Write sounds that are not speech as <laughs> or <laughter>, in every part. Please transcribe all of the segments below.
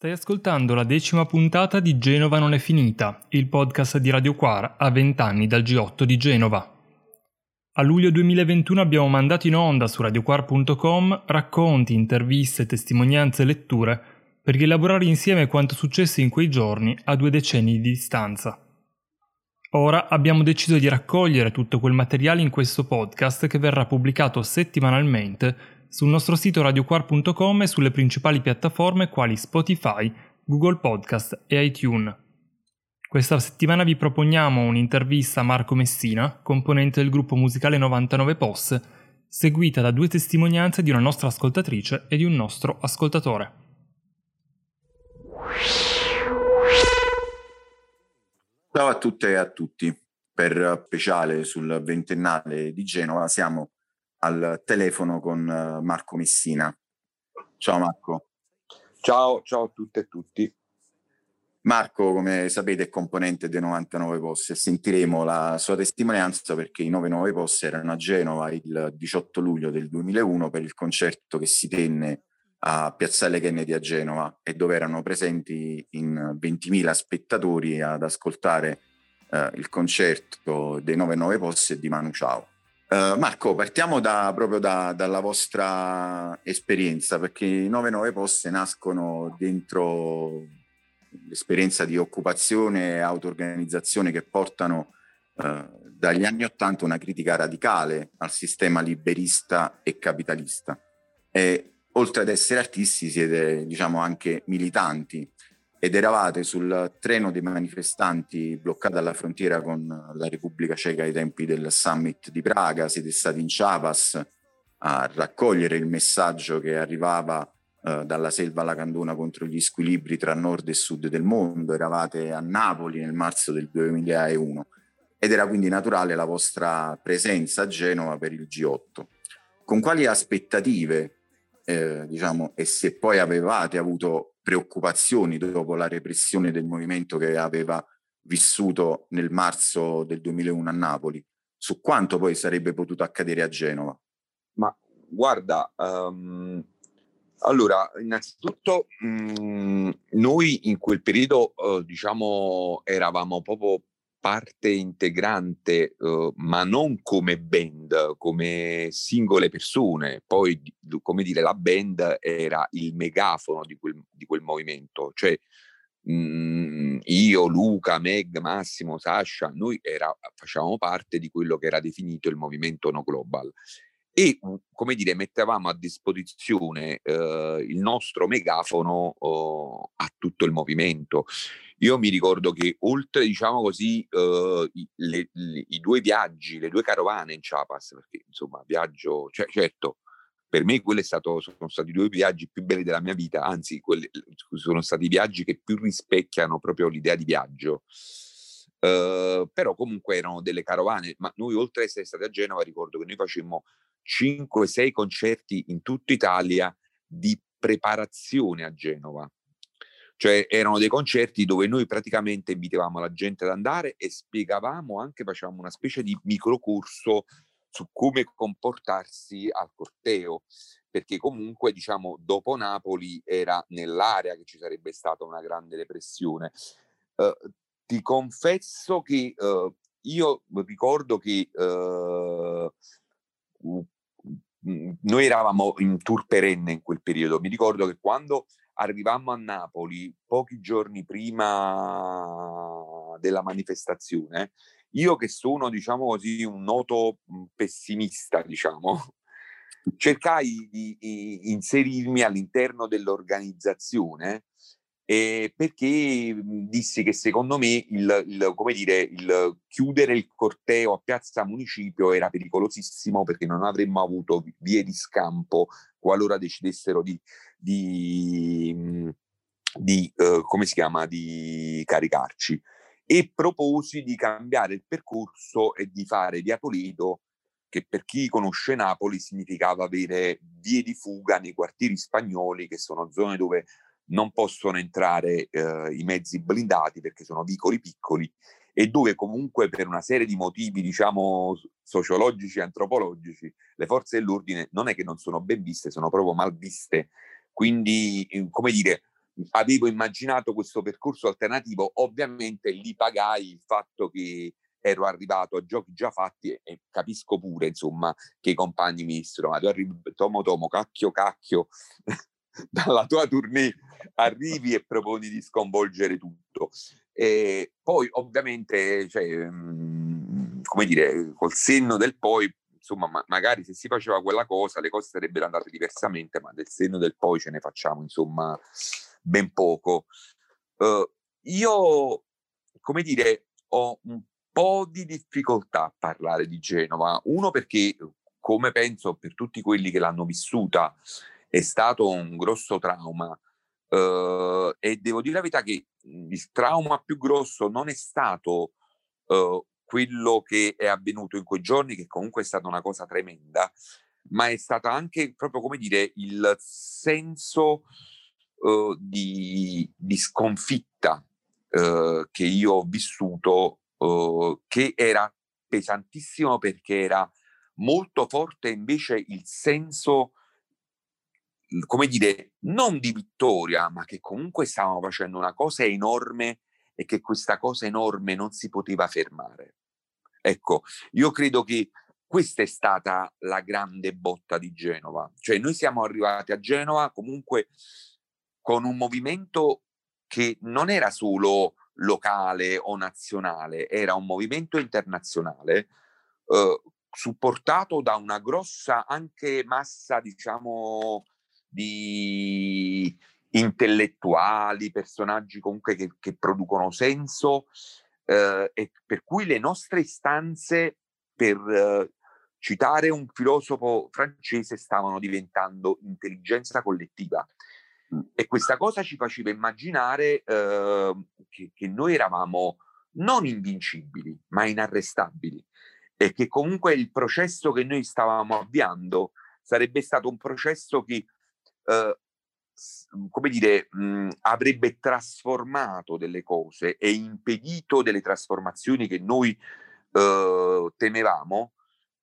Stai ascoltando la decima puntata di Genova non è finita, il podcast di Radio Quar a 20 anni dal G8 di Genova. A luglio 2021 abbiamo mandato in onda su radioquar.com racconti, interviste, testimonianze e letture per rielaborare insieme quanto successe in quei giorni a due decenni di distanza. Ora abbiamo deciso di raccogliere tutto quel materiale in questo podcast che verrà pubblicato settimanalmente sul nostro sito radioquar.com e sulle principali piattaforme quali Spotify, Google Podcast e iTunes. Questa settimana vi proponiamo un'intervista a Marco Messina, componente del gruppo musicale 99 POS, seguita da due testimonianze di una nostra ascoltatrice e di un nostro ascoltatore. Ciao a tutte e a tutti. Per speciale sul ventennale di Genova siamo al telefono con uh, Marco Messina. Ciao Marco. Ciao, ciao a tutte e tutti. Marco, come sapete, è componente dei 99 Posse e sentiremo la sua testimonianza perché i 99 Posse erano a Genova il 18 luglio del 2001 per il concerto che si tenne a Piazzale Kennedy a Genova e dove erano presenti in 20.000 spettatori ad ascoltare eh, il concerto dei 99 Posse e di Manu Ciao. Uh, Marco, partiamo da, proprio da, dalla vostra esperienza, perché i 99 poste nascono dentro l'esperienza di occupazione e auto-organizzazione che portano uh, dagli anni Ottanta una critica radicale al sistema liberista e capitalista. E oltre ad essere artisti siete, diciamo, anche militanti ed eravate sul treno dei manifestanti bloccati alla frontiera con la Repubblica Ceca ai tempi del summit di Praga, siete stati in Chiapas a raccogliere il messaggio che arrivava eh, dalla selva alla Candona contro gli squilibri tra nord e sud del mondo, eravate a Napoli nel marzo del 2001 ed era quindi naturale la vostra presenza a Genova per il G8. Con quali aspettative, eh, diciamo, e se poi avevate avuto preoccupazioni dopo la repressione del movimento che aveva vissuto nel marzo del 2001 a Napoli, su quanto poi sarebbe potuto accadere a Genova? Ma guarda, um, allora, innanzitutto um, noi in quel periodo, uh, diciamo, eravamo proprio parte integrante, uh, ma non come band, come singole persone. Poi, come dire, la band era il megafono di quel, di quel movimento. Cioè, mh, mhmm, io, Luca, Meg, Massimo, Sasha, noi era, facevamo parte di quello che era definito il movimento No Global e, come dire, mettevamo a disposizione eh, il nostro megafono oh, a tutto il movimento. Io mi ricordo che oltre, diciamo così, i, le, le, i, due viaggi, le due carovane in Chiapas, perché insomma viaggio, cioè, certo, per me quelli sono stati i due viaggi più belli della mia vita, anzi quelli, sono stati i viaggi che più rispecchiano proprio l'idea di viaggio. Uh, però comunque erano delle carovane, ma noi oltre ad essere stati a Genova ricordo che noi facemmo 5-6 concerti in tutta Italia di preparazione a Genova cioè erano dei concerti dove noi praticamente invitavamo la gente ad andare e spiegavamo anche, facevamo una specie di microcorso su come comportarsi al corteo, perché comunque diciamo dopo Napoli era nell'area che ci sarebbe stata una grande depressione. Uh, ti confesso che uh, io ricordo che uh, noi eravamo in tour perenne in quel periodo. Mi ricordo che quando arrivammo a Napoli pochi giorni prima della manifestazione, io che sono, diciamo così, un noto mhmm, pessimista, diciamo, <laughs> cercai di, inserirmi all'interno dell'organizzazione eh, perché mhmm, dissi che secondo me il, il, come dire, il chiudere il corteo a Piazza Municipio era pericolosissimo perché non avremmo avuto vie di scampo qualora decidessero di, di, mhmm, di uh, come si chiama, di caricarci. E proposi di cambiare il percorso e di fare via Toledo, che per chi conosce Napoli significava avere vie di fuga nei quartieri spagnoli, che sono zone dove non possono entrare eh, i mezzi blindati perché sono vicoli piccoli e dove comunque per una serie di motivi, diciamo, sociologici e antropologici, le forze dell'ordine non è che non sono ben viste, sono proprio mal viste. Quindi, come dire, avevo immaginato questo percorso alternativo, ovviamente li pagai il fatto che ero arrivato a giochi già fatti e, e capisco pure, insomma, che i compagni mi dissero, ma tu arrivi, Tomo Tomo, cacchio cacchio, <laughs> dalla tua tournée arrivi e proponi di sconvolgere tutto. E poi ovviamente, cioè, mh, come dire, col senno del poi, insomma, ma- magari se si faceva quella cosa le cose sarebbero andate diversamente, ma del senno del poi ce ne facciamo, insomma, ben poco. Uh, io, come dire, ho un po' di difficoltà a parlare di Genova. Uno perché, come penso per tutti quelli che l'hanno vissuta, è stato un grosso trauma. Uh, e devo dire la verità che il trauma più grosso non è stato uh, quello che è avvenuto in quei giorni, che comunque è stata una cosa tremenda, ma è stato anche proprio come dire il senso uh, di, di, sconfitta che io ho vissuto uh, che era pesantissimo perché era molto forte invece il senso, come dire, non di vittoria, ma che comunque stavamo facendo una cosa enorme e che questa cosa enorme non si poteva fermare. Ecco, io credo che questa è stata la grande botta di Genova. Cioè noi siamo arrivati a Genova comunque con un movimento che non era solo locale o nazionale, era un movimento internazionale eh, supportato da una grossa anche massa, diciamo, di intellettuali, personaggi comunque che, che producono senso eh, e per cui le nostre istanze, per eh, citare un filosofo francese, stavano diventando intelligenza collettiva. E questa cosa ci faceva immaginare eh, che, che, noi eravamo non invincibili, ma inarrestabili e che comunque il processo che noi stavamo avviando sarebbe stato un processo che, eh, come dire, mh, avrebbe trasformato delle cose e impedito delle trasformazioni che noi eh, temevamo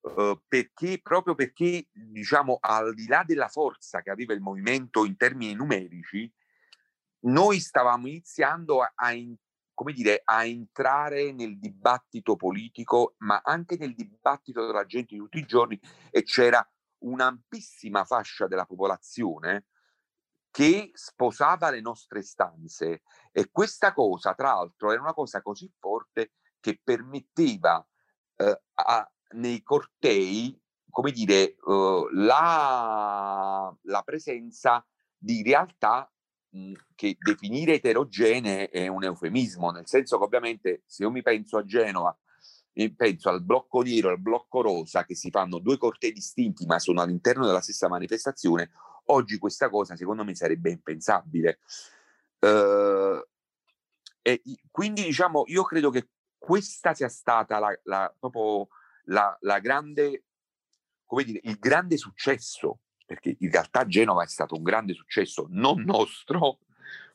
Uhm, perché proprio perché, diciamo, al di là della forza che aveva il movimento in termini numerici, noi stavamo iniziando a, a in, come dire, a entrare nel dibattito politico, ma anche nel dibattito della gente di tutti i giorni e c'era un'ampissima fascia della popolazione che sposava le nostre stanze. E questa cosa, tra l'altro, era una cosa così forte che permetteva eh, a, nei cortei, come dire, uh, la, la, presenza di realtà mh, che definire eterogenee è un eufemismo, nel senso che ovviamente se io mi penso a Genova, penso al blocco nero al blocco rosa, che si fanno due cortei distinti ma sono all'interno della stessa manifestazione, oggi questa cosa secondo me sarebbe impensabile. Uh, e quindi diciamo, io credo che questa sia stata la, la, proprio la, la grande, come dire, il grande successo, perché in realtà Genova è stato un grande successo, non nostro,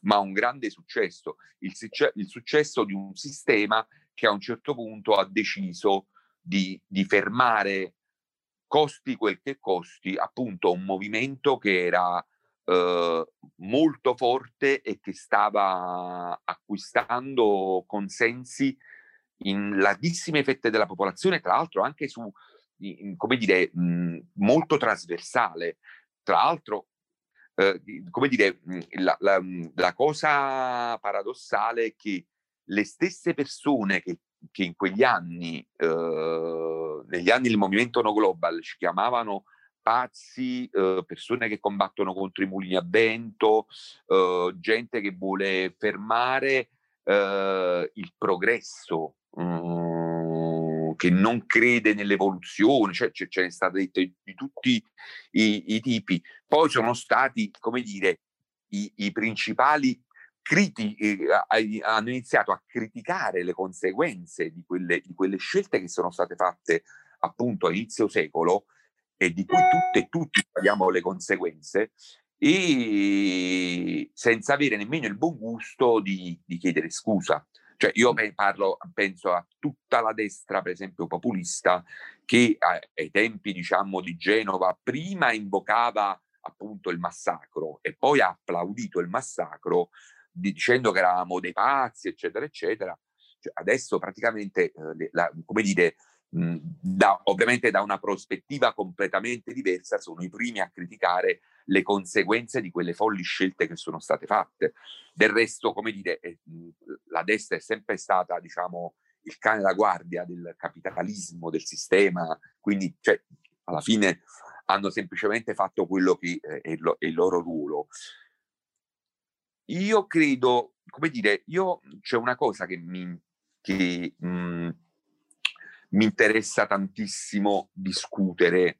ma un grande successo, il, il successo di un sistema che a un certo punto ha deciso di, di fermare costi quel che costi, appunto un movimento che era eh, molto forte e che stava acquistando consensi in larghissime fette della popolazione, tra l'altro anche su, come dire, mh, molto trasversale. Tra l'altro, eh, come dire, la, la, la, cosa paradossale è che le stesse persone che, che in quegli anni, eh, negli anni del movimento No Global, ci chiamavano pazzi, eh, persone che combattono contro i mulini a vento, eh, gente che vuole fermare il progresso Mhmm, che non crede nell'evoluzione, cioè ce, ce ne state dette di tutti i, i, tipi. Poi sono stati, come dire, i, i principali critici, eh, hanno iniziato a criticare le conseguenze di quelle, di quelle scelte che sono state fatte appunto a inizio secolo e di cui tutte e tutti paghiamo le conseguenze e senza avere nemmeno il buon gusto di, di chiedere scusa. Cioè io parlo, penso a tutta la destra, per esempio populista, che ai tempi diciamo di Genova prima invocava appunto il massacro e poi ha applaudito il massacro dicendo che eravamo dei pazzi, eccetera, eccetera. Cioè, adesso praticamente, eh, la, come dire, mh, da, ovviamente da una prospettiva completamente diversa, sono i primi a criticare le conseguenze di quelle folli scelte che sono state fatte. Del resto, come dire, eh, la destra è sempre stata, diciamo, il cane da guardia del capitalismo, del sistema, quindi cioè, alla fine hanno semplicemente fatto quello che eh, è, è il loro ruolo. Io credo, come dire, io c'è una cosa che mi, che, mh, mm, mi interessa tantissimo discutere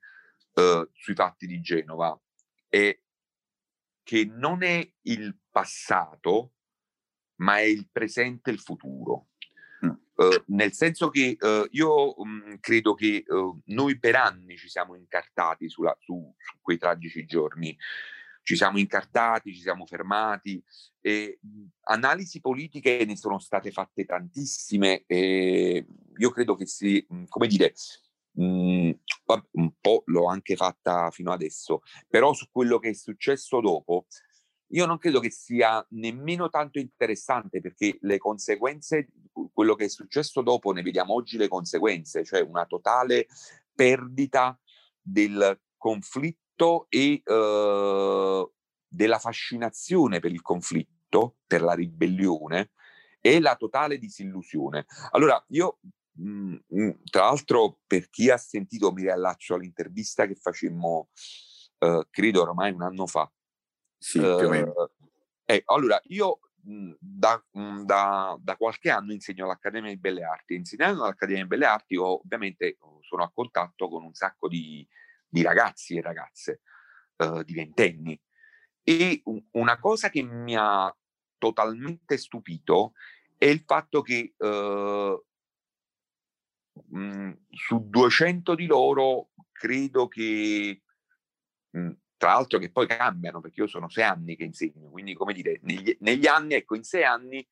uh, sui fatti di Genova e che non è il passato, ma è il presente e il futuro. Uh, nel senso che uh, io um, credo che uh, noi per anni ci siamo incartati sulla, su, su, quei tragici giorni, ci siamo incartati, ci siamo fermati, e, analisi politiche ne sono state fatte tantissime e io credo che si, come dire, mh, un po' l'ho anche fatta fino adesso, però su quello che è successo dopo io non credo che sia nemmeno tanto interessante perché le conseguenze, quello che è successo dopo, ne vediamo oggi le conseguenze, cioè una totale perdita del conflitto e uh, della fascinazione per il conflitto, per la ribellione e la totale disillusione. Allora, io mh, mh, tra l'altro, per chi ha sentito, mi riallaccio all'intervista che facemmo, uh, credo ormai un anno fa, sì, più o meno. Eh, allora, io da, da, da, qualche anno insegno all'Accademia di Belle Arti. Insegnando all'Accademia di Belle Arti, ovviamente sono a contatto con un sacco di, di ragazzi e ragazze uh, di ventenni. E una cosa che mi ha totalmente stupito è il fatto che uh, mh, su 200 di loro credo che mh, tra l'altro che poi cambiano, perché io sono sei anni che insegno, quindi come dire, negli, negli anni, ecco, in sei anni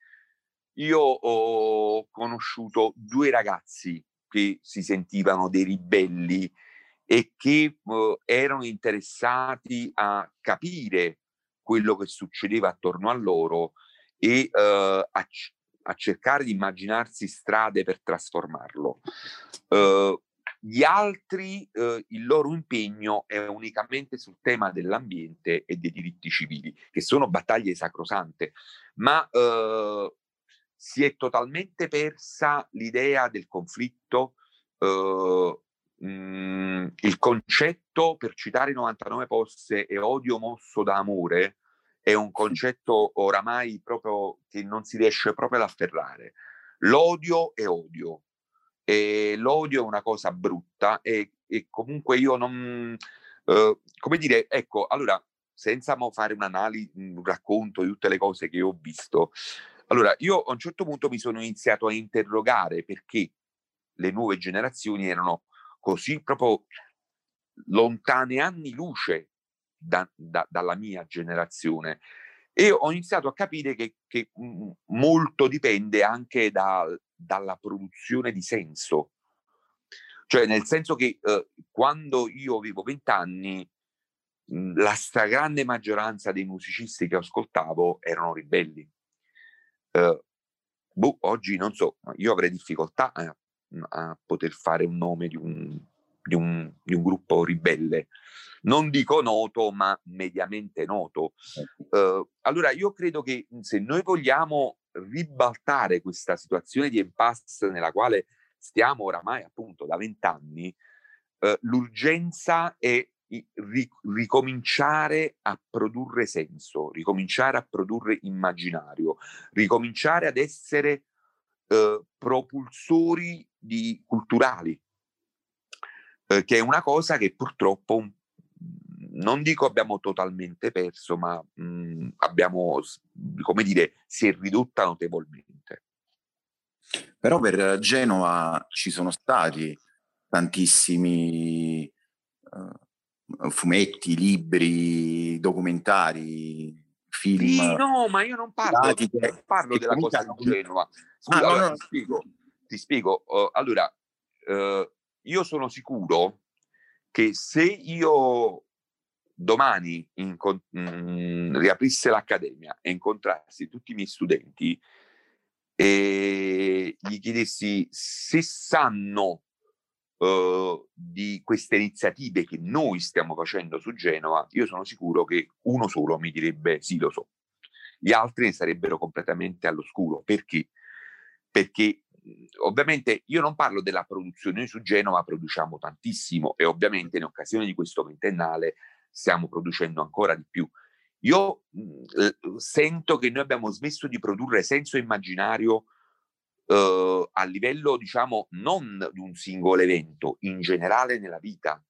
io ho conosciuto due ragazzi che si sentivano dei ribelli e che uh, erano interessati a capire quello che succedeva attorno a loro e uh, a, a, cercare di immaginarsi strade per trasformarlo. Uh, gli altri, eh, il loro impegno è unicamente sul tema dell'ambiente e dei diritti civili, che sono battaglie sacrosante, ma eh, si è totalmente persa l'idea del conflitto, eh, mh, mm, il concetto, per citare i 99 posse, è odio mosso da amore, è un concetto oramai proprio che non si riesce proprio ad afferrare. L'odio è odio, e l'odio è una cosa brutta e, e comunque io non... Eh, come dire, ecco, allora, senza fare un'analisi, un racconto di tutte le cose che ho visto, allora io a un certo punto mi sono iniziato a interrogare perché le nuove generazioni erano così proprio lontane anni luce da, da, dalla mia generazione e ho iniziato a capire che, che molto dipende anche da, dalla produzione di senso. Cioè, nel senso che eh, quando io avevo vent'anni, la stragrande maggioranza dei musicisti che ascoltavo erano ribelli. Eh, boh, oggi non so, io avrei difficoltà a, a poter fare un nome di un, di un, di un gruppo ribelle non dico noto, ma mediamente noto. Uh, allora io credo che se noi vogliamo ribaltare questa situazione di impasse nella quale stiamo oramai appunto da vent'anni, uh, l'urgenza è ric- ricominciare a produrre senso, ricominciare a produrre immaginario, ricominciare ad essere uh, propulsori di, culturali, che è una cosa che purtroppo un non dico abbiamo totalmente perso, ma mh, mhmm, abbiamo, come dire, si è ridotta notevolmente. Però per Genova ci sono stati tantissimi uh, fumetti, libri, documentari, film. Sì, no, ma io non parlo, che, non parlo della cosa di Genova. Scusa, ah, allora, no, no. Ti spiego. Ti spiego. Uh, allora, uh, io sono sicuro che se io domani incon- mh, mm, riaprisse l'accademia e incontrassi tutti i miei studenti e gli chiedessi se sanno uh, di queste iniziative che noi stiamo facendo su Genova, io sono sicuro che uno solo mi direbbe sì, lo so. Gli altri ne sarebbero completamente all'oscuro. Perché? Perché ovviamente io non parlo della produzione, noi su Genova produciamo tantissimo e ovviamente in occasione di questo ventennale stiamo producendo ancora di più. Io mh, sento che noi abbiamo smesso di produrre senso immaginario eh, a livello, diciamo, non di un singolo evento, in generale nella vita.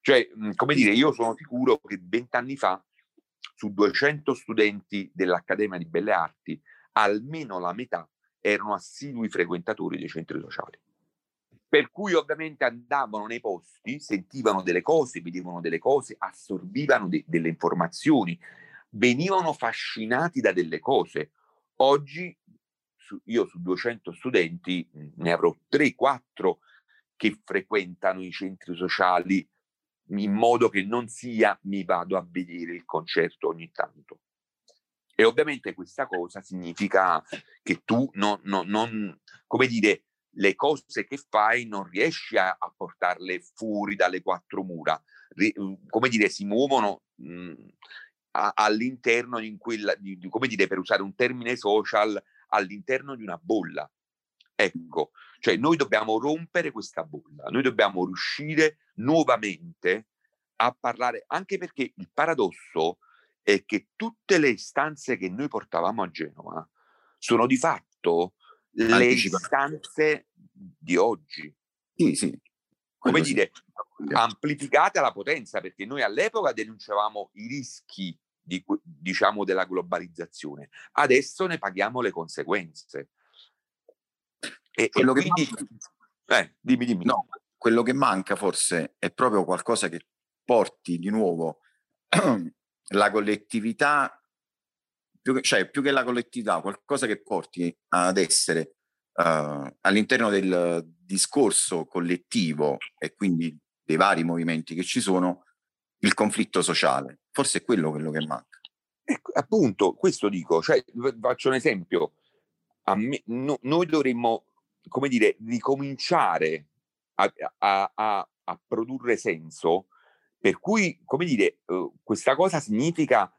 Cioè, mh, come dire, io sono sicuro che vent'anni fa su 200 studenti dell'Accademia di Belle Arti, almeno la metà erano assidui frequentatori dei centri sociali. Per cui ovviamente andavano nei posti, sentivano delle cose, vedevano delle cose, assorbivano de- delle informazioni, venivano fascinati da delle cose. Oggi su, io su 200 studenti ne avrò 3-4 che frequentano i centri sociali in modo che non sia mi vado a vedere il concerto ogni tanto. E ovviamente questa cosa significa che tu non, non, non come dire, le cose che fai non riesci a, a portarle fuori dalle quattro mura, Ri, come dire, si muovono mh, a, all'interno di quella, di, di, come dire, per usare un termine social, all'interno di una bolla. Ecco, cioè noi dobbiamo rompere questa bolla, noi dobbiamo riuscire nuovamente a parlare, anche perché il paradosso è che tutte le istanze che noi portavamo a Genova sono di fatto le istanze di oggi. Sì, sì. Come dire, amplificate alla potenza, perché noi all'epoca denunciavamo i rischi di, diciamo, della globalizzazione. Adesso ne paghiamo le conseguenze. E, quello e quindi, che manca, eh, dimmi, dimmi. No, quello che manca forse è proprio qualcosa che porti di nuovo <clears throat> la collettività, più che, cioè più che la collettività, qualcosa che porti ad essere uh, all'interno del discorso collettivo e quindi dei vari movimenti che ci sono, il conflitto sociale. Forse è quello, quello che manca. Ecco, appunto, questo dico, cioè, faccio un esempio. Me, no, noi dovremmo, come dire, ricominciare a, a, a, a produrre senso per cui, come dire, uh, questa cosa significa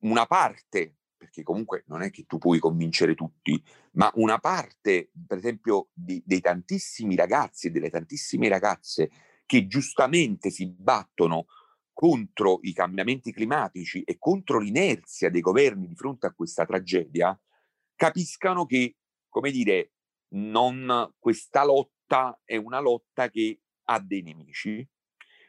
una parte, perché comunque non è che tu puoi convincere tutti, ma una parte, per esempio, di, dei tantissimi ragazzi e delle tantissime ragazze che giustamente si battono contro i cambiamenti climatici e contro l'inerzia dei governi di fronte a questa tragedia, capiscano che, come dire, non, questa lotta è una lotta che ha dei nemici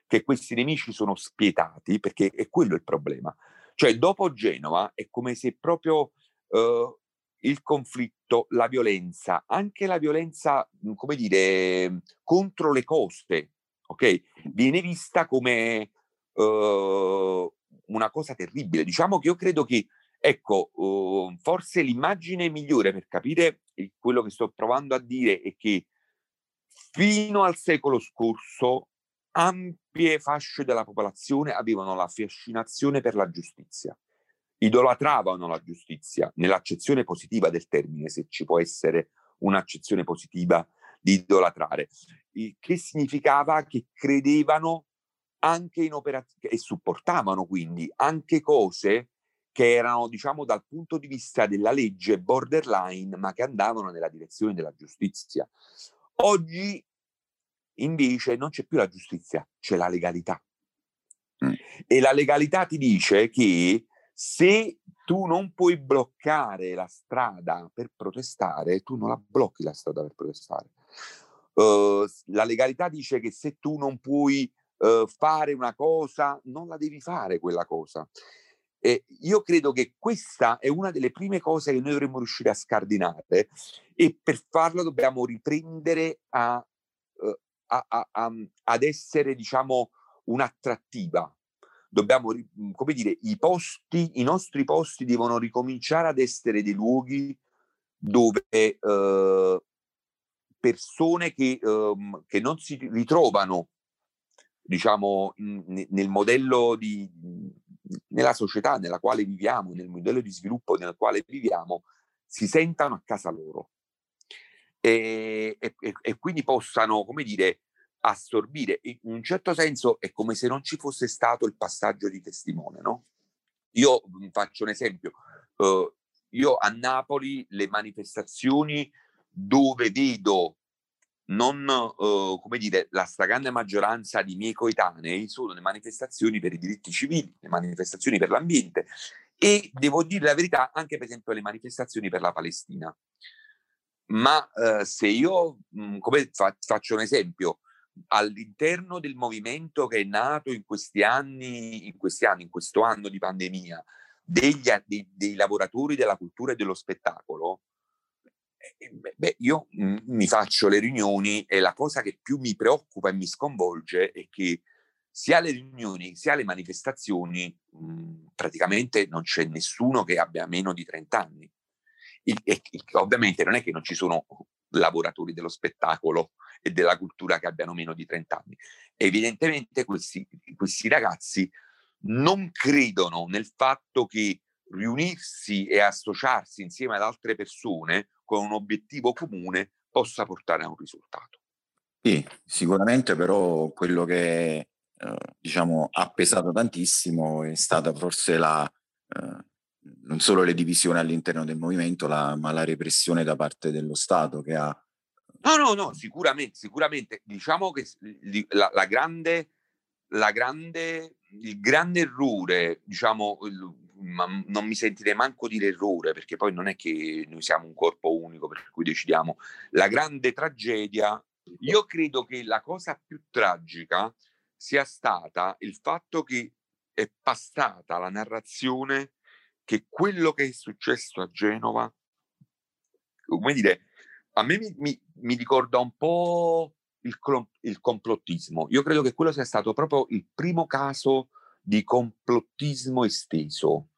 che questi nemici sono spietati, perché è quello il problema. Cioè, dopo Genova è come se proprio uh, il conflitto, la violenza, anche la violenza, mhmm, come dire, contro le coste, ok? Viene vista come uh, una cosa terribile. Diciamo che io credo che, ecco, uh, forse l'immagine migliore per capire quello che sto provando a dire è che fino al secolo scorso ampie fasce della popolazione avevano la fascinazione per la giustizia, idolatravano la giustizia nell'accezione positiva del termine, se ci può essere un'accezione positiva di idolatrare, che significava che credevano anche in operazioni e supportavano quindi anche cose che erano, diciamo, dal punto di vista della legge borderline, ma che andavano nella direzione della giustizia. Oggi Invece non c'è più la giustizia, c'è la legalità. Mm. E la legalità ti dice che se tu non puoi bloccare la strada per protestare, tu non la blocchi la strada per protestare. Uh, la legalità dice che se tu non puoi uh, fare una cosa, non la devi fare quella cosa. E io credo che questa è una delle prime cose che noi dovremmo riuscire a scardinare e per farlo dobbiamo riprendere a a, a, a, ad essere, diciamo, un'attrattiva. Dobbiamo, mhmm, come dire, i posti, i nostri posti devono ricominciare ad essere dei luoghi dove eh, persone che, eh, che non si ritrovano diciamo, in, nel modello di, nella società nella quale viviamo, nel modello di sviluppo nel quale viviamo, si sentano a casa loro e, e, e quindi possano, come dire, assorbire. In un certo senso è come se non ci fosse stato il passaggio di testimone, no? Io faccio un esempio. Uh, io a Napoli le manifestazioni dove vedo non, uh, come dire, la stragrande maggioranza di miei coetanei sono le manifestazioni per i diritti civili, le manifestazioni per l'ambiente e devo dire la verità anche per esempio le manifestazioni per la Palestina. Ma uh, se io, mh, mm, come fa, faccio un esempio, all'interno del movimento che è nato in questi anni, in questi anni, in questo anno di pandemia, degli, dei, dei lavoratori della cultura e dello spettacolo, eh, beh, io mi faccio le riunioni e la cosa che più mi preoccupa e mi sconvolge è che sia alle riunioni sia alle manifestazioni mh, praticamente non c'è nessuno che abbia meno di 30 anni. E, ovviamente non è che non ci sono lavoratori dello spettacolo e della cultura che abbiano meno di 30 anni. Evidentemente questi, questi ragazzi non credono nel fatto che riunirsi e associarsi insieme ad altre persone con un obiettivo comune possa portare a un risultato. Sì, sicuramente però quello che eh, diciamo, ha pesato tantissimo è stata forse la, eh, non solo le divisioni all'interno del movimento, la, ma la repressione da parte dello Stato che ha... No, no, no, sicuramente, sicuramente. Diciamo che la, la grande, la grande, il grande errore, diciamo, ma non mi sentirei manco dire errore, perché poi non è che noi siamo un corpo unico per cui decidiamo. La grande tragedia, io credo che la cosa più tragica sia stata il fatto che è passata la narrazione che quello che è successo a Genova, come dire, a me mi, mi, mi ricorda un po' il, il, complottismo. Io credo che quello sia stato proprio il primo caso di complottismo esteso,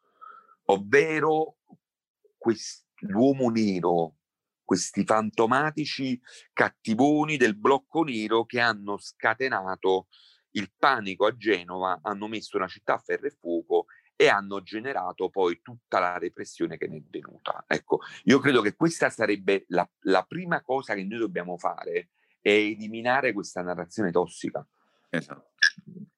ovvero l'uomo nero, questi fantomatici cattivoni del blocco nero che hanno scatenato il panico a Genova, hanno messo una città a ferro e fuoco e hanno generato poi tutta la repressione che ne è venuta. Ecco, io credo che questa sarebbe la, la prima cosa che noi dobbiamo fare, è eliminare questa narrazione tossica. Esatto.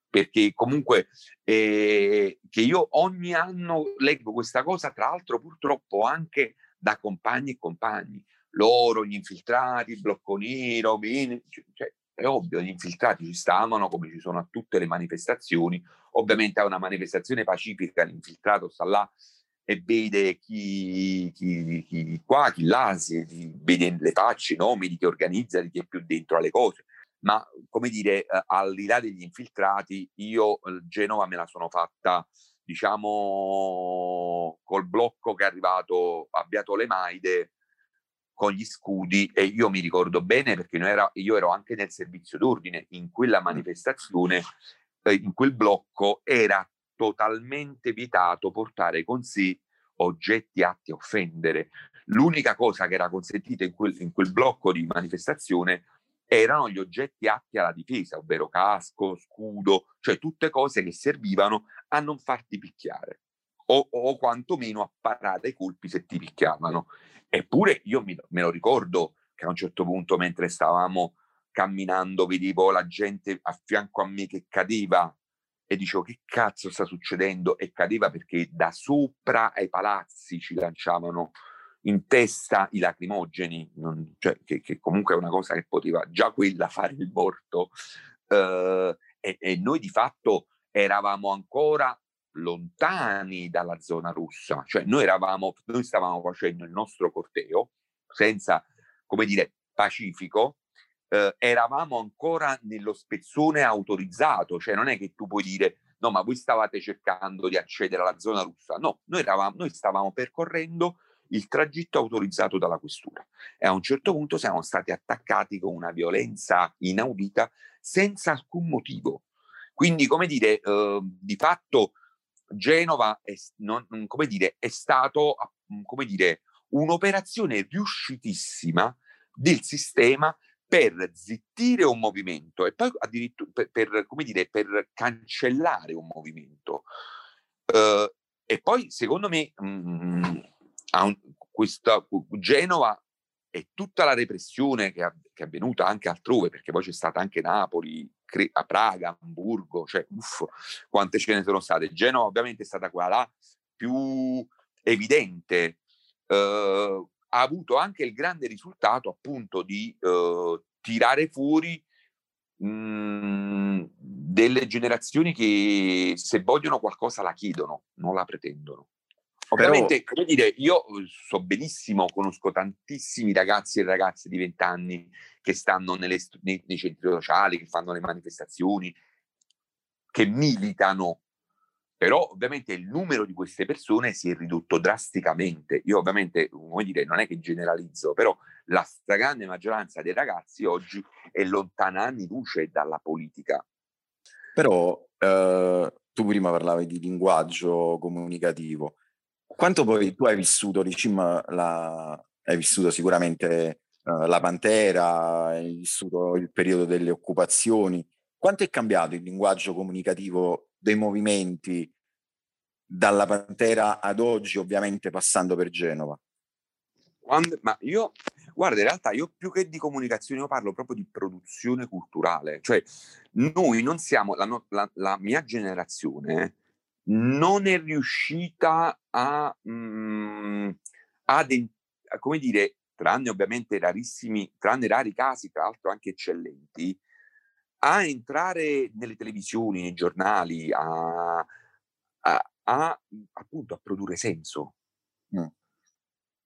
Perché comunque eh, che io ogni anno leggo questa cosa, tra l'altro purtroppo anche da compagni e compagni, loro, gli infiltrati, il blocco nero, bene, cioè, è ovvio, gli infiltrati ci stavano come ci sono a tutte le manifestazioni. Ovviamente a una manifestazione pacifica l'infiltrato sta là e vede chi, chi, chi qua, chi là, si, vede le facce, i nomi di chi organizza, di chi è più dentro alle cose. Ma come dire, eh, al di là degli infiltrati, io eh, Genova me la sono fatta, diciamo, col blocco che è arrivato a Beato Le Maide con gli scudi e io mi ricordo bene perché era, io ero anche nel servizio d'ordine in quella manifestazione, eh, in quel blocco era totalmente vietato portare con sé oggetti atti a offendere. L'unica cosa che era consentita in quel, in quel blocco di manifestazione erano gli oggetti atti alla difesa, ovvero casco, scudo, cioè tutte cose che servivano a non farti picchiare o, o quantomeno a parare ai colpi se ti picchiavano. Eppure io mi, me lo ricordo che a un certo punto, mentre stavamo camminando, vedevo la gente a fianco a me che cadeva e dicevo che cazzo sta succedendo? E cadeva perché da sopra ai palazzi ci lanciavano in testa i lacrimogeni, non, cioè, che, che, comunque è una cosa che poteva già quella fare il morto. Uh, e, e noi di fatto eravamo ancora lontani dalla zona russa, cioè noi eravamo, noi stavamo facendo il nostro corteo senza, come dire, pacifico, eh, eravamo ancora nello spezzone autorizzato, cioè non è che tu puoi dire no, ma voi stavate cercando di accedere alla zona russa, no, noi, eravamo, noi stavamo percorrendo il tragitto autorizzato dalla questura e a un certo punto siamo stati attaccati con una violenza inaudita senza alcun motivo. Quindi, come dire, eh, di fatto Genova è, non, come dire, è stato come dire, un'operazione riuscitissima del sistema per zittire un movimento e poi addirittura per, per dire, per cancellare un movimento. Uh, e poi, secondo me, mh, mm, un, questa, Genova e tutta la repressione che, che, è avvenuta anche altrove, perché poi c'è stata anche Napoli, Cre- a Praga, Hamburgo, cioè uff, quante ce ne sono state. Genova ovviamente è stata quella più evidente, eh, ha avuto anche il grande risultato appunto di eh, tirare fuori mh, mhmm, delle generazioni che se vogliono qualcosa la chiedono, non la pretendono. Ovviamente, Però... come dire, io uhm, so benissimo, conosco tantissimi ragazzi e ragazze di 20 anni che stanno nelle, nei, nei centri sociali, che fanno le manifestazioni, che militano però ovviamente il numero di queste persone si è ridotto drasticamente. Io ovviamente, come dire, non è che generalizzo, però la stragrande maggioranza dei ragazzi oggi è lontana anni luce dalla politica. Però eh, tu prima parlavi di linguaggio comunicativo. Quanto poi tu hai vissuto, diciamo, la, hai vissuto sicuramente uh, la Pantera, hai vissuto il periodo delle occupazioni. Quanto è cambiato il linguaggio comunicativo dei movimenti dalla Pantera ad oggi, ovviamente passando per Genova? Quando, ma io, guarda, in realtà io più che di comunicazione, io parlo proprio di produzione culturale. Cioè, noi non siamo, la, la, la mia generazione non è riuscita a, mm, ad, come dire, tranne ovviamente rarissimi, tranne rari casi, tra l'altro anche eccellenti, a entrare nelle televisioni, nei giornali, a, a, a appunto a produrre senso. Mm.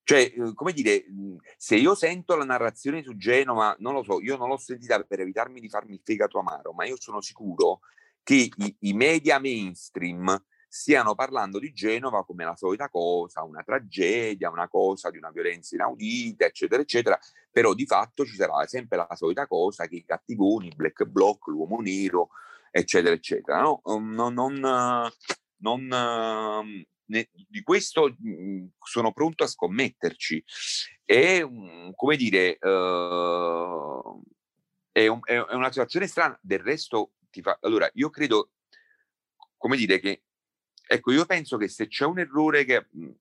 Cioè, uhm, come dire, mhmm, se io sento la narrazione su Genova, non lo so, io non l'ho sentita per evitarmi di farmi il fegato amaro, ma io sono sicuro che i, i media mainstream stiano parlando di Genova come la solita cosa, una tragedia, una cosa di una violenza inaudita, eccetera, eccetera, però di fatto ci sarà sempre la solita cosa che i cattivoni, il black bloc, l'uomo nero, eccetera, eccetera. No? Uhm, non, non, non, ne, di questo mh, mhmm, sono pronto a scommetterci. È, come dire, uh, è, un, è, una situazione strana. Del resto, ti fa, allora, io credo, come dire, che, ecco, io penso che se c'è un errore che, mhmm,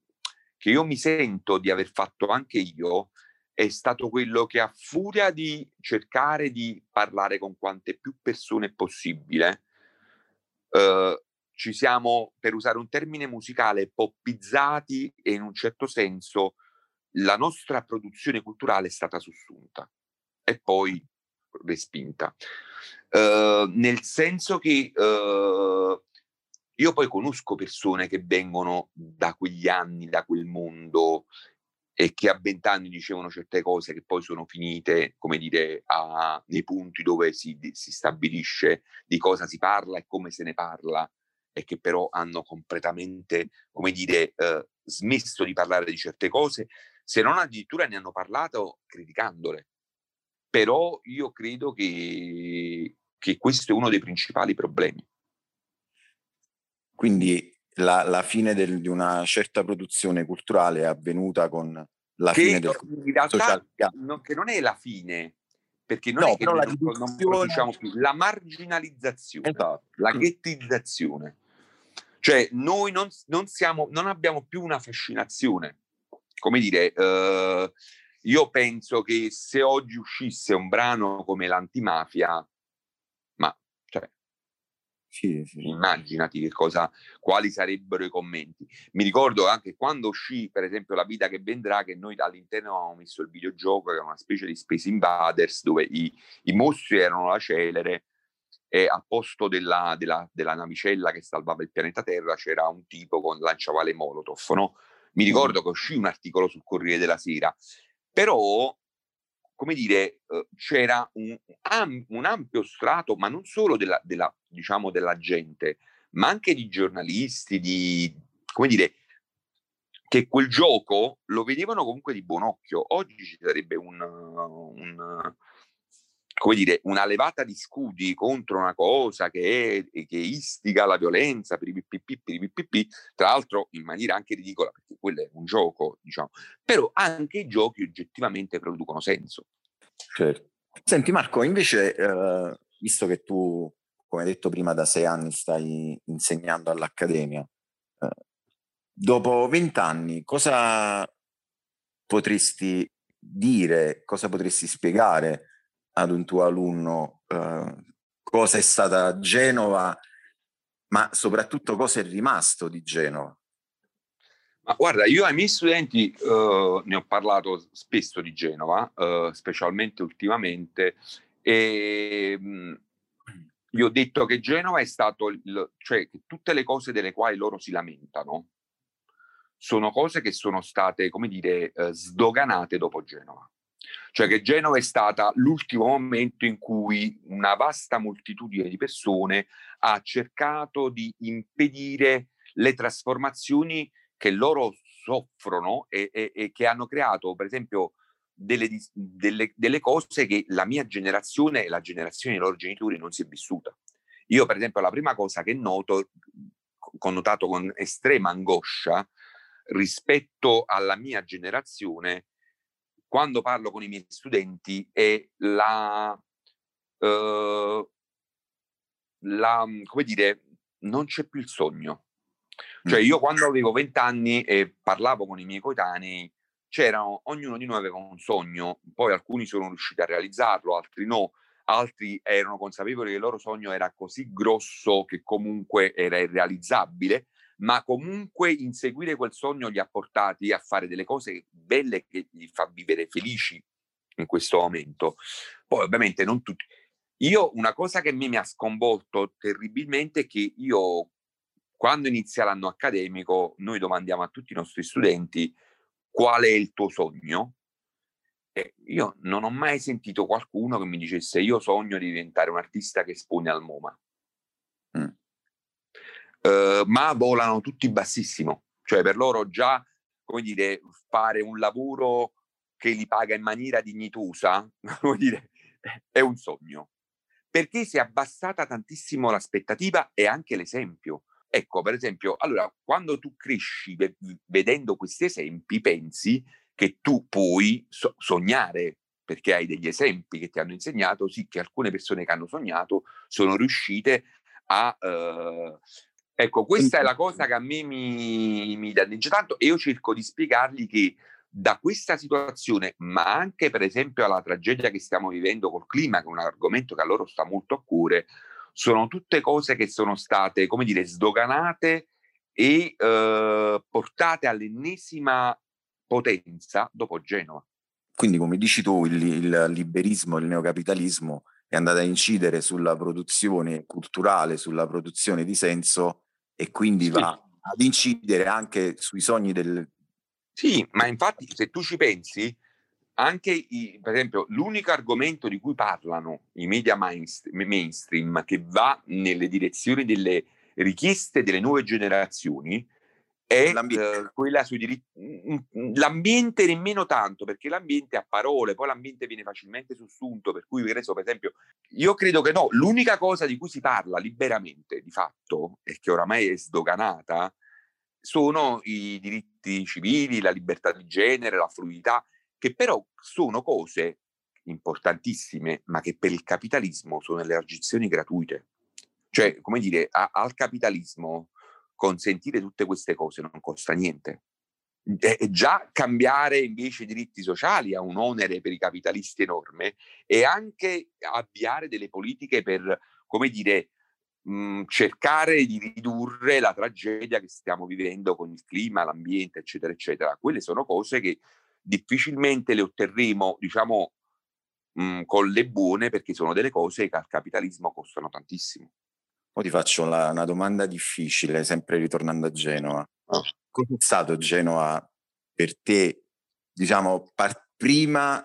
che io mi sento di aver fatto anche io, è stato quello che a furia di cercare di parlare con quante più persone possibile, uh, ci siamo, per usare un termine musicale, poppizzati e in un certo senso la nostra produzione culturale è stata sussunta e poi respinta. Uh, nel senso che uh, io poi conosco persone che vengono da quegli anni, da quel mondo e che a vent'anni dicevano certe cose che poi sono finite, come dire, a, nei punti dove si, si stabilisce di cosa si parla e come se ne parla e che però hanno completamente, come dire, eh, smesso di parlare di certe cose, se non addirittura ne hanno parlato criticandole. Però io credo che, che questo è uno dei principali problemi. Quindi la, la fine del, di una certa produzione culturale è avvenuta con la che fine del in realtà no, che non è la fine perché non no, è che la, non, non produciamo più la marginalizzazione esatto. la ghettizzazione cioè, noi non, non, siamo, non abbiamo più una fascinazione. Come dire, eh, io penso che se oggi uscisse un brano come l'antimafia, ma sì, sì. immaginati che cosa, quali sarebbero i commenti. Mi ricordo anche quando uscì, per esempio, La vita che vendrà, che noi all'interno avevamo messo il videogioco, che era una specie di Space Invaders, dove i, i mostri erano la celere e al posto della, della, della, navicella che salvava il pianeta Terra c'era un tipo con lanciava le Molotov, no? Mi ricordo che uscì un articolo sul Corriere della Sera, però, come dire, eh, c'era un, un, ampio strato, ma non solo della, della, diciamo, della gente, ma anche di giornalisti, di, come dire, che quel gioco lo vedevano comunque di buon occhio. Oggi ci sarebbe un, un come dire, una levata di scudi contro una cosa che, è, che istiga la violenza per i PPP, per i PPP, tra l'altro in maniera anche ridicola, perché quello è un gioco, diciamo, però anche i giochi oggettivamente producono senso. Certo. Senti Marco, invece, eh, visto che tu, come detto prima, da sei anni stai insegnando all'Accademia, eh, dopo vent'anni cosa potresti dire, cosa potresti spiegare ad un tuo alunno eh, cosa è stata Genova, ma soprattutto cosa è rimasto di Genova? Ma guarda, io ai miei studenti uh, ne ho parlato spesso di Genova, uh, specialmente ultimamente, e mh, mm, gli ho detto che Genova è stato, il, cioè tutte le cose delle quali loro si lamentano sono cose che sono state, come dire, uh, sdoganate dopo Genova. Cioè che Genova è stata l'ultimo momento in cui una vasta moltitudine di persone ha cercato di impedire le trasformazioni che loro soffrono e, e, e che hanno creato, per esempio, delle, delle, delle, cose che la mia generazione e la generazione dei loro genitori non si è vissuta. Io, per esempio, la prima cosa che noto, connotato con estrema angoscia, rispetto alla mia generazione, quando parlo con i miei studenti, è la, uh, la come dire, non c'è più il sogno. Cioè io quando avevo vent'anni e parlavo con i miei coetanei, c'erano, ognuno di noi aveva un sogno, poi alcuni sono riusciti a realizzarlo, altri no, altri erano consapevoli che il loro sogno era così grosso che comunque era irrealizzabile, ma comunque inseguire quel sogno li ha portati a fare delle cose belle che li fa vivere felici in questo momento. Poi ovviamente non tutti. Io una cosa che mi ha sconvolto terribilmente è che io quando inizia l'anno accademico, noi domandiamo a tutti i nostri studenti qual è il tuo sogno. E io non ho mai sentito qualcuno che mi dicesse io sogno di diventare un artista che espone al MoMA. Uh, ma volano tutti bassissimo, cioè per loro già, come dire, fare un lavoro che li paga in maniera dignitosa, <laughs> come dire, è un sogno. Perché si è abbassata tantissimo l'aspettativa e anche l'esempio. Ecco, per esempio, allora, quando tu cresci vedendo questi esempi, pensi che tu puoi so- sognare, perché hai degli esempi che ti hanno insegnato, sì, che alcune persone che hanno sognato sono riuscite a... Uh, ecco, questa è la cosa che a me mi, mi danneggia tanto e io cerco di spiegargli che da questa situazione, ma anche per esempio alla tragedia che stiamo vivendo col clima, che è un argomento che a loro sta molto a cuore, sono tutte cose che sono state, come dire, sdoganate e eh, portate all'ennesima potenza dopo Genova. Quindi, come dici tu, il, il liberismo, il neocapitalismo è andato a incidere sulla produzione culturale, sulla produzione di senso e quindi sì. va ad incidere anche sui sogni del... Sì, ma infatti se tu ci pensi, anche i, per esempio l'unico argomento di cui parlano i media mainstream che va nelle direzioni delle richieste delle nuove generazioni è uh, quella sui diritti mm, mm, l'ambiente nemmeno tanto perché l'ambiente a parole poi l'ambiente viene facilmente sussunto per cui per esempio io credo che no l'unica cosa di cui si parla liberamente di fatto e che oramai è sdoganata sono i diritti civili la libertà di genere la fluidità che però sono cose importantissime, ma che per il capitalismo sono elargizioni gratuite. Cioè, come dire, a, al capitalismo consentire tutte queste cose non costa niente. E già cambiare invece i diritti sociali ha un onere per i capitalisti enorme e anche avviare delle politiche per, come dire, mh, cercare di ridurre la tragedia che stiamo vivendo con il clima, l'ambiente, eccetera, eccetera. Quelle sono cose che difficilmente le otterremo, diciamo, mh, mhmm, con le buone perché sono delle cose che al capitalismo costano tantissimo. Poi ti faccio la, una domanda difficile, sempre ritornando a Genova. Oh. Come è stato Genova per te, diciamo, par- prima,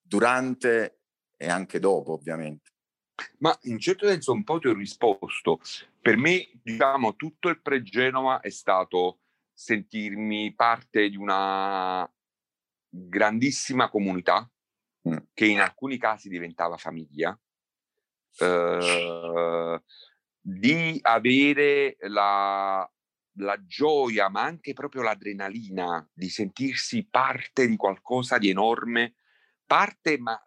durante e anche dopo, ovviamente? Ma in certo senso un po' ti ho risposto. Per me, diciamo, tutto il pre-Genova è stato sentirmi parte di una grandissima comunità mm. che in alcuni casi diventava famiglia, eh, <laughs> di avere la, la gioia, ma anche proprio l'adrenalina di sentirsi parte di qualcosa di enorme, parte, ma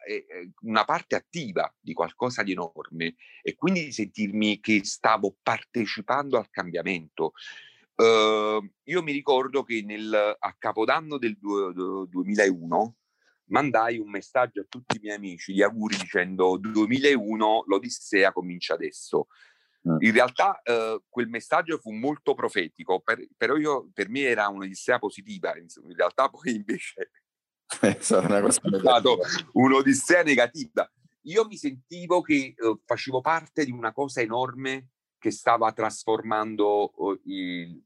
una parte attiva di qualcosa di enorme e quindi di sentirmi che stavo partecipando al cambiamento. Uh, io mi ricordo che nel, a Capodanno del du, 2001 mandai un messaggio a tutti i miei amici di auguri dicendo 2001 l'Odissea comincia adesso. Mm. In realtà uh, quel messaggio fu molto profetico, per, però io, per me era un'Odissea positiva, in realtà <laughs> poi invece è stato un'Odissea negativa. Io mi sentivo che uh, facevo parte di una cosa enorme che stava trasformando il,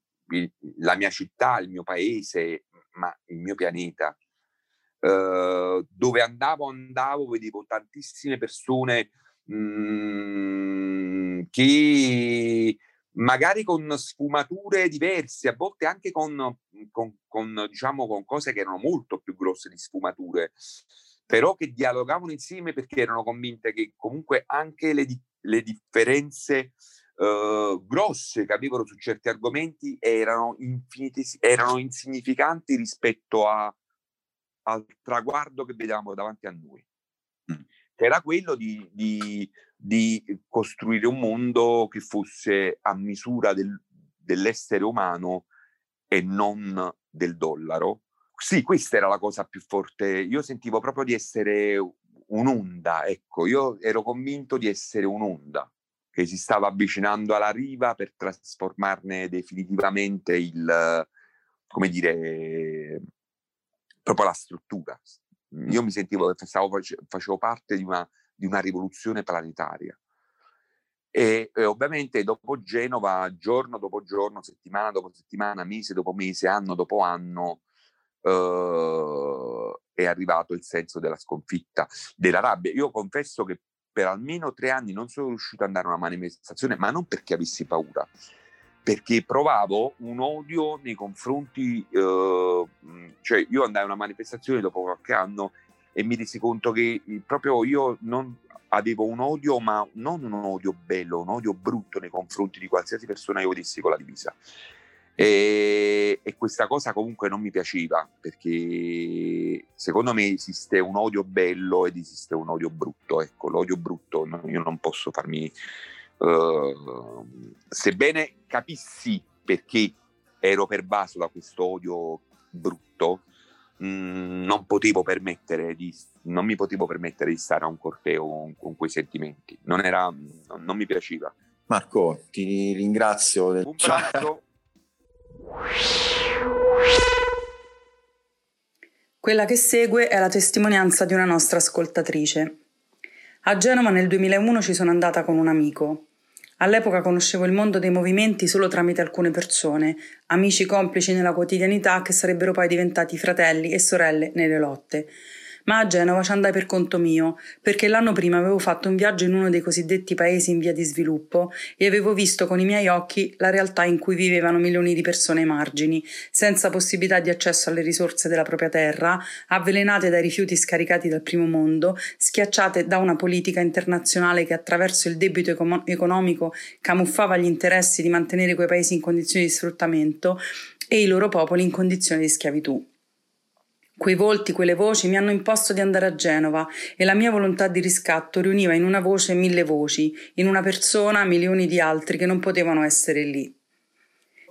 la mia città, il mio paese, ma il mio pianeta. Uh, dove andavo, andavo, vedevo tantissime persone mh, mm, che magari con sfumature diverse, a volte anche con, con, con, diciamo, con cose che erano molto più grosse di sfumature, però che dialogavano insieme perché erano convinte che comunque anche le, le differenze uh, grosse che avevano su certi argomenti erano, erano insignificanti rispetto a, al traguardo che vedevamo davanti a noi. Che era quello di, di, di, costruire un mondo che fosse a misura del, dell'essere umano e non del dollaro. Sì, questa era la cosa più forte. Io sentivo proprio di essere un'onda, ecco, io ero convinto di essere un'onda che si stava avvicinando alla riva per trasformarne definitivamente il, come dire, proprio la struttura. Io mi sentivo, stavo, facevo parte di una, di una rivoluzione planetaria. E, e, ovviamente dopo Genova, giorno dopo giorno, settimana dopo settimana, mese dopo mese, anno dopo anno, eh, è arrivato il senso della sconfitta, della rabbia. Io confesso che per almeno tre anni non sono riuscito ad andare a una manifestazione, ma non perché avessi paura, perché provavo un odio nei confronti, eh, cioè io andai a una manifestazione dopo qualche anno e mi resi conto che proprio io non avevo un odio, ma non un odio bello, un odio brutto nei confronti di qualsiasi persona io vedessi con la divisa. E, e, questa cosa comunque non mi piaceva perché secondo me esiste un odio bello ed esiste un odio brutto. Ecco, l'odio brutto io non posso farmi. Uh, sebbene capissi perché ero pervaso da questo odio brutto, mh, mm, non potevo permettere di non mi potevo permettere di stare a un corteo con, con quei sentimenti. Non, era, non, non mi piaceva. Marco, ti ringrazio. Del... Un bacio. Quella che segue è la testimonianza di una nostra ascoltatrice. A Genova nel 2001 ci sono andata con un amico. All'epoca conoscevo il mondo dei movimenti solo tramite alcune persone, amici complici nella quotidianità che sarebbero poi diventati fratelli e sorelle nelle lotte ma a Genova ci andai per conto mio, perché l'anno prima avevo fatto un viaggio in uno dei cosiddetti paesi in via di sviluppo e avevo visto con i miei occhi la realtà in cui vivevano milioni di persone ai margini, senza possibilità di accesso alle risorse della propria terra, avvelenate dai rifiuti scaricati dal primo mondo, schiacciate da una politica internazionale che attraverso il debito econ- economico camuffava gli interessi di mantenere quei paesi in condizioni di sfruttamento e i loro popoli in condizioni di schiavitù. Quei volti, quelle voci mi hanno imposto di andare a Genova e la mia volontà di riscatto riuniva in una voce mille voci, in una persona milioni di altri che non potevano essere lì.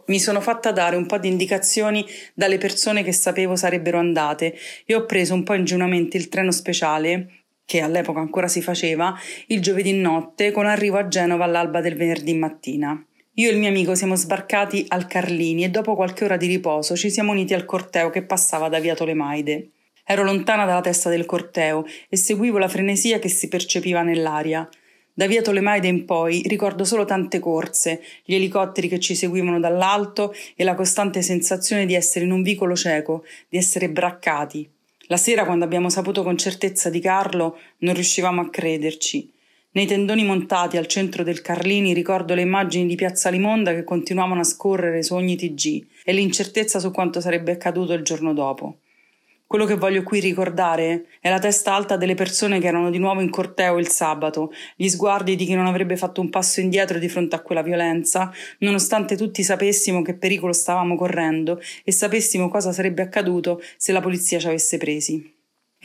Mi sono fatta dare un po' di indicazioni dalle persone che sapevo sarebbero andate e ho preso un po' ingenuamente il treno speciale, che all'epoca ancora si faceva, il giovedì notte con arrivo a Genova all'alba del venerdì mattina. Io e il mio amico siamo sbarcati al Carlini e dopo qualche ora di riposo ci siamo uniti al corteo che passava da via Tolemaide. Ero lontana dalla testa del corteo e seguivo la frenesia che si percepiva nell'aria. Da via Tolemaide in poi ricordo solo tante corse, gli elicotteri che ci seguivano dall'alto e la costante sensazione di essere in un vicolo cieco, di essere braccati. La sera, quando abbiamo saputo con certezza di Carlo, non riuscivamo a crederci. Nei tendoni montati al centro del Carlini ricordo le immagini di Piazza Limonda che continuavano a scorrere su ogni TG e l'incertezza su quanto sarebbe accaduto il giorno dopo. Quello che voglio qui ricordare è la testa alta delle persone che erano di nuovo in corteo il sabato, gli sguardi di chi non avrebbe fatto un passo indietro di fronte a quella violenza, nonostante tutti sapessimo che pericolo stavamo correndo e sapessimo cosa sarebbe accaduto se la polizia ci avesse presi.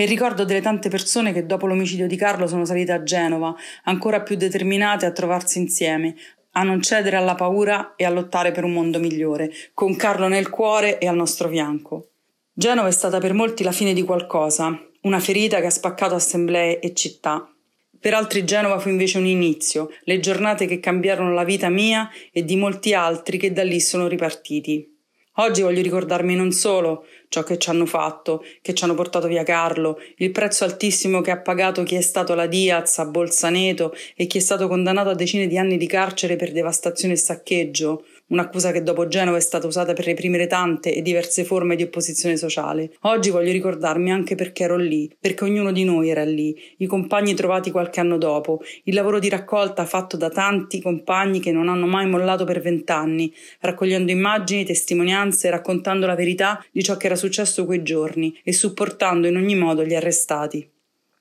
E ricordo delle tante persone che dopo l'omicidio di Carlo sono salite a Genova, ancora più determinate a trovarsi insieme, a non cedere alla paura e a lottare per un mondo migliore, con Carlo nel cuore e al nostro fianco. Genova è stata per molti la fine di qualcosa, una ferita che ha spaccato assemblee e città. Per altri Genova fu invece un inizio, le giornate che cambiarono la vita mia e di molti altri che da lì sono ripartiti. Oggi voglio ricordarmi non solo ciò che ci hanno fatto, che ci hanno portato via Carlo, il prezzo altissimo che ha pagato chi è stato la Diaz a Bolzaneto e chi è stato condannato a decine di anni di carcere per devastazione e saccheggio, un'accusa che dopo Genova è stata usata per reprimere tante e diverse forme di opposizione sociale. Oggi voglio ricordarmi anche perché ero lì, perché ognuno di noi era lì, i compagni trovati qualche anno dopo, il lavoro di raccolta fatto da tanti compagni che non hanno mai mollato per vent'anni, raccogliendo immagini, testimonianze, raccontando la verità di ciò che era successo quei giorni e supportando in ogni modo gli arrestati.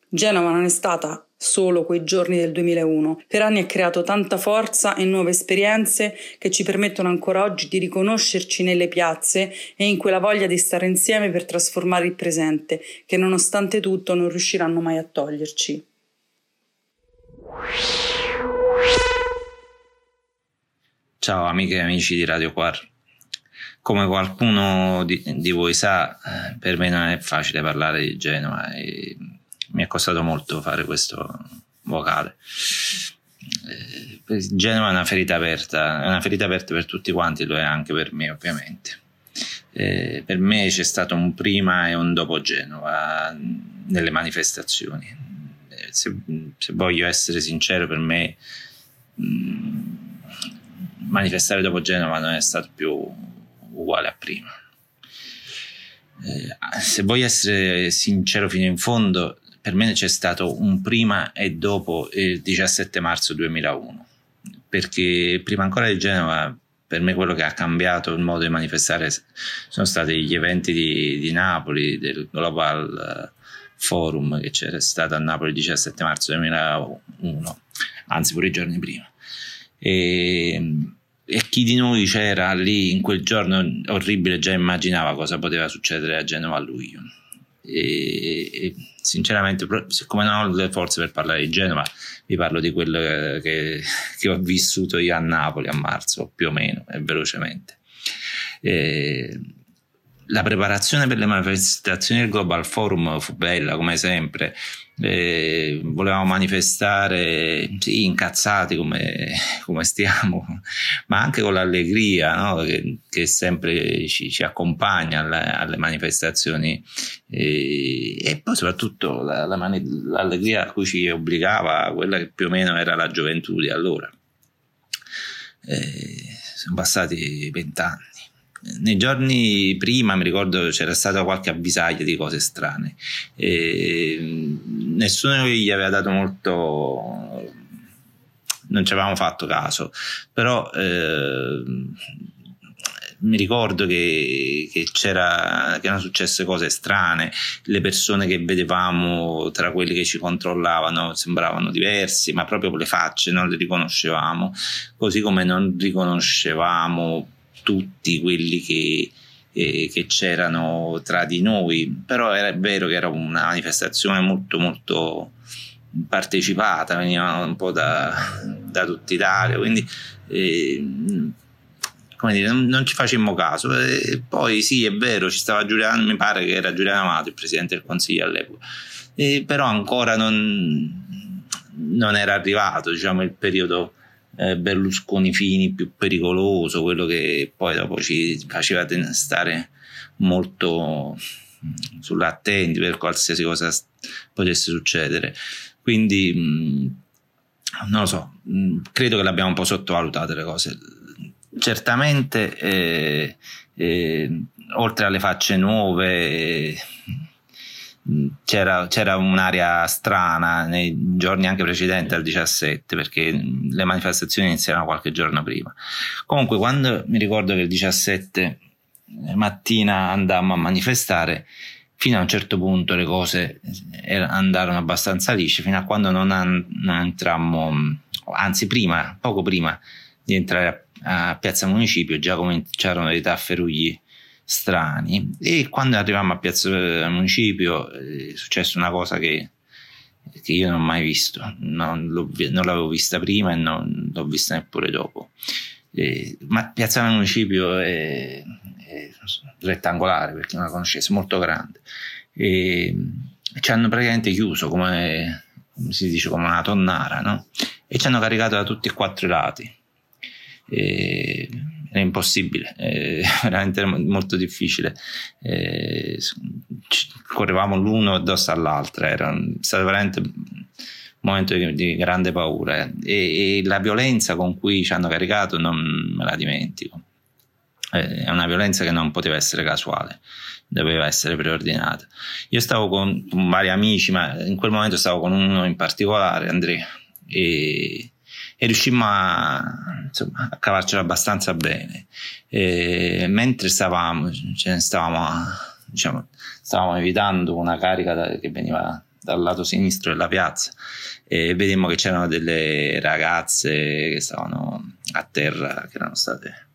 Genova non è stata solo quei giorni del 2001. Per anni ha creato tanta forza e nuove esperienze che ci permettono ancora oggi di riconoscerci nelle piazze e in quella voglia di stare insieme per trasformare il presente, che nonostante tutto non riusciranno mai a toglierci. Ciao amiche e amici di Radio Quar. Come qualcuno di, di voi sa, eh, per me non è facile parlare di Genova e mi è costato molto fare questo vocale. Eh, Genova è una ferita aperta, è una ferita aperta per tutti quanti, lo è anche per me ovviamente. Eh, per me c'è stato un prima e un dopo Genova nelle manifestazioni. Eh, se, se, voglio essere sincero, per me mm, manifestare dopo Genova non è stato più uguale a prima. Eh, se voglio essere sincero fino in fondo, per me c'è stato un prima e dopo il 17 marzo 2001, perché prima ancora di Genova, per me quello che ha cambiato il modo di manifestare sono stati gli eventi di, di Napoli, del Global Forum che c'era stato a Napoli il 17 marzo 2001, anzi pure i giorni prima. E, e chi di noi c'era lì in quel giorno orribile già immaginava cosa poteva succedere a Genova a luglio. E, e sinceramente, siccome non ho le forze per parlare di Genova, vi parlo di quello che, che ho vissuto io a Napoli a marzo, più o meno, e velocemente. E la preparazione per le manifestazioni del Global Forum fu bella, come sempre eh, volevamo manifestare sì, incazzati come, come, stiamo, ma anche con l'allegria no? che, che, sempre ci, ci accompagna alle, alle manifestazioni e, e, poi soprattutto la, la mani, l'allegria a cui ci obbligava quella che più o meno era la gioventù di allora. Eh, sono passati vent'anni nei giorni prima mi ricordo c'era stata qualche avvisaglia di cose strane. E nessuno gli aveva dato molto non ci avevamo fatto caso. Però eh, mi ricordo che, che, c'era, che erano successe cose strane, le persone che vedevamo tra quelli che ci controllavano sembravano diversi, ma proprio le facce non le riconoscevamo, così come non riconoscevamo tutti quelli che, eh, che c'erano tra di noi, però era vero che era una manifestazione molto molto partecipata, veniva un po' da, da tutta Italia, quindi eh, come dire, non, non, ci facemmo caso. E poi sì, è vero, ci stava Giuliano, mi pare che era Giuliano Amato, il presidente del Consiglio all'epoca, e però ancora non, non era arrivato diciamo, il periodo eh, Berlusconi Fini più pericoloso, quello che poi dopo ci faceva stare molto mm, sull'attenti per qualsiasi cosa potesse succedere. Quindi mm, non lo so, mm, credo che l'abbiamo un po' sottovalutate le cose. Certamente, eh, eh, oltre alle facce nuove, c'era, c'era, un'area strana nei giorni anche precedenti al 17 perché le manifestazioni iniziarono qualche giorno prima. Comunque quando mi ricordo che il 17 mattina andammo a manifestare, fino a un certo punto le cose andarono abbastanza lisce, fino a quando non, an- non entrammo, anzi prima, poco prima di entrare a, a Piazza Municipio già cominciarono le tafferugli strani e quando arrivammo a Piazza Municipio è successa una cosa che, che io non ho mai visto, non, non, l'avevo vista prima e non l'ho vista neppure dopo. Eh, ma Piazza Municipio è, è, rettangolare perché non la conoscesse, molto grande. E, ci hanno praticamente chiuso come, come, si dice come una tonnara no? e ci hanno caricato da tutti e quattro i lati. E, è impossibile, è <laughs> veramente molto difficile. Eh, correvamo l'uno addosso all'altro, era stato veramente un momento di, di grande paura e, e, la violenza con cui ci hanno caricato non me la dimentico. Eh, è una violenza che non poteva essere casuale, doveva essere preordinata. Io stavo con vari amici, ma in quel momento stavo con uno in particolare, Andrea, e e riuscimmo a, insomma, a cavarcela abbastanza bene. E, mentre stavamo, cioè, stavamo, diciamo, stavamo evitando una carica da, che veniva dal lato sinistro della piazza e vedemmo che c'erano delle ragazze che stavano a terra, che erano state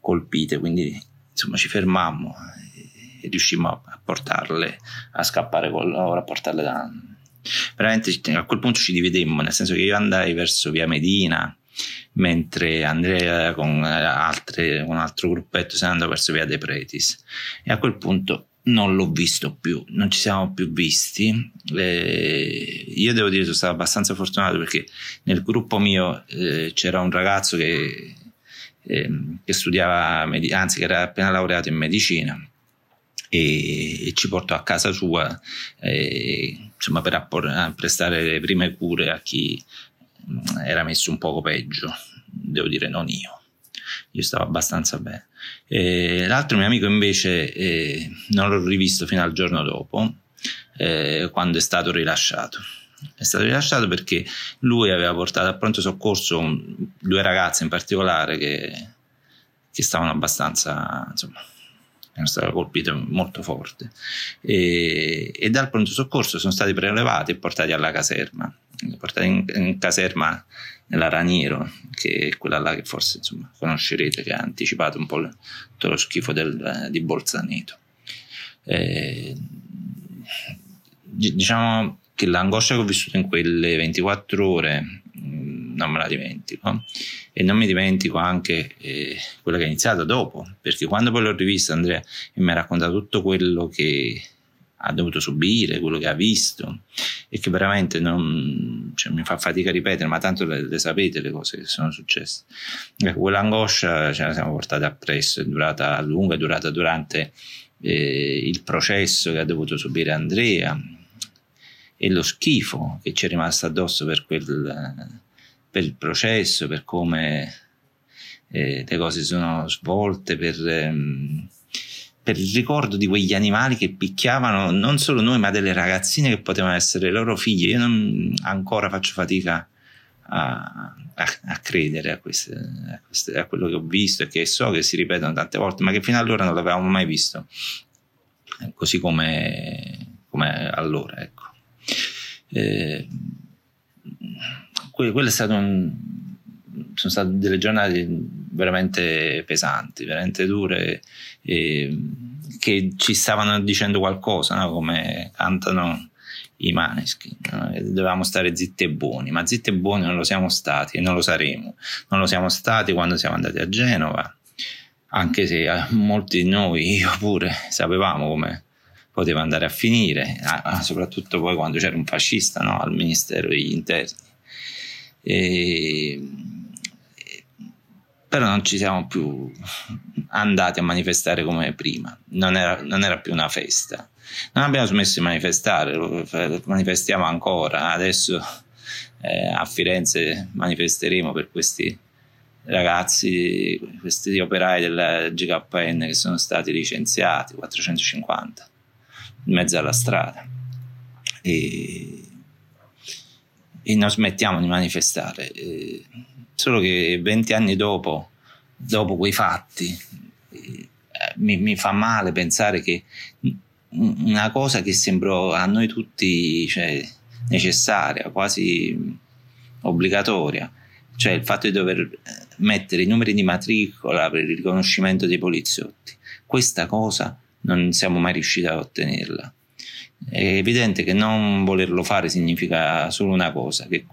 colpite, quindi insomma ci fermammo e riuscimmo a portarle, a scappare con loro, a portarle da, veramente a quel punto ci dividemmo, nel senso che io andai verso via Medina, mentre Andrea con, altre, con un altro gruppetto se ne andò verso via De Pretis. E a quel punto non l'ho visto più, non ci siamo più visti. Eh, io devo dire che sono stato abbastanza fortunato perché nel gruppo mio eh, c'era un ragazzo che, eh, che studiava, anzi che era appena laureato in medicina e, ci portò a casa sua eh, insomma, per appor- prestare le prime cure a chi mm, era messo un poco peggio, devo dire non io, io stavo abbastanza bene. E l'altro mio amico invece eh, non l'ho rivisto fino al giorno dopo, eh, quando è stato rilasciato. È stato rilasciato perché lui aveva portato a pronto soccorso due ragazze in particolare che, che stavano abbastanza, insomma, erano state colpite molto forte. E, e, dal pronto soccorso sono stati prelevati e portati alla caserma. Portati in, in, caserma nella Raniero che è quella là che forse insomma, conoscerete che ha anticipato un po' tutto lo schifo del, di Bolzaneto. E, diciamo che l'angoscia che ho vissuto in quelle 24 ore non me la dimentico e non mi dimentico anche eh, quello che è iniziato dopo perché quando poi l'ho rivista Andrea mi ha raccontato tutto quello che ha dovuto subire, quello che ha visto e che veramente non, cioè, mi fa fatica a ripetere, ma tanto le, le, sapete le cose che sono successe. Ecco, quell'angoscia ce la siamo portata appresso, è durata a lungo, è durata durante eh, il processo che ha dovuto subire Andrea e lo schifo che ci è rimasto addosso per quel per il processo, per come eh, le cose sono svolte, per, ehm, per, il ricordo di quegli animali che picchiavano non solo noi, ma delle ragazzine che potevano essere loro figlie. Io non, ancora faccio fatica a, a, a credere a, queste, a, queste, a, quello che ho visto e che so che si ripetono tante volte, ma che fino allora non l'avevamo mai visto, così come, come allora. Ecco. Eh, quello è stato un, sono state delle giornate veramente pesanti, veramente dure, e, che ci stavano dicendo qualcosa, no? come cantano i maneschi. No? Dovevamo stare zitti e buoni, ma zitti e buoni non lo siamo stati e non lo saremo. Non lo siamo stati quando siamo andati a Genova, anche se eh, molti di noi, io pure, sapevamo come poteva andare a finire, soprattutto poi quando c'era un fascista no? al Ministero degli Interni e, però non ci siamo più andati a manifestare come prima, non era, non era, più una festa. Non abbiamo smesso di manifestare, manifestiamo ancora, adesso eh, a Firenze manifesteremo per questi ragazzi, questi operai della GKN che sono stati licenziati, 450, in mezzo alla strada. E e non smettiamo di manifestare. Eh, solo che 20 anni dopo, dopo quei fatti, eh, mi, mi, fa male pensare che una cosa che sembrò a noi tutti cioè, necessaria, quasi obbligatoria, cioè il fatto di dover mettere i numeri di matricola per il riconoscimento dei poliziotti. Questa cosa non siamo mai riusciti a ottenerla. È evidente che non volerlo fare significa solo una cosa, che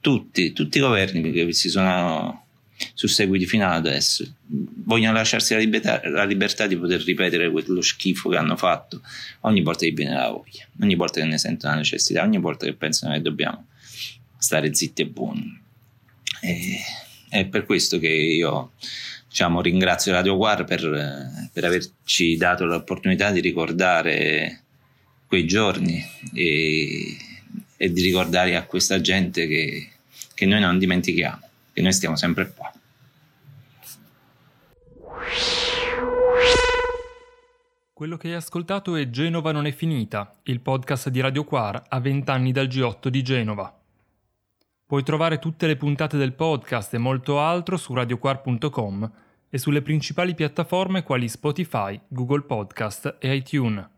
tutti, tutti i governi che si sono susseguiti fino ad adesso vogliono lasciarsi la libertà, la libertà, di poter ripetere quello schifo che hanno fatto ogni volta che viene la voglia, ogni volta che ne sentono la necessità, ogni volta che pensano che dobbiamo stare zitti e buoni. E, è per questo che io diciamo, ringrazio Radio Guar per, per averci dato l'opportunità di ricordare quei giorni e, e di ricordare a questa gente che, che noi non dimentichiamo, che noi stiamo sempre qua. Quello che hai ascoltato è Genova non è finita, il podcast di Radio Quar a 20 anni dal G8 di Genova. Puoi trovare tutte le puntate del podcast e molto altro su radioquar.com e sulle principali piattaforme quali Spotify, Google Podcast e iTunes.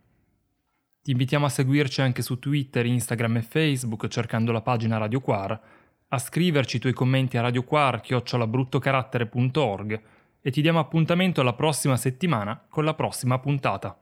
Ti invitiamo a seguirci anche su Twitter, Instagram e Facebook cercando la pagina Radio Quar, a scriverci i tuoi commenti a radioquar.org e ti diamo appuntamento alla prossima settimana con la prossima puntata.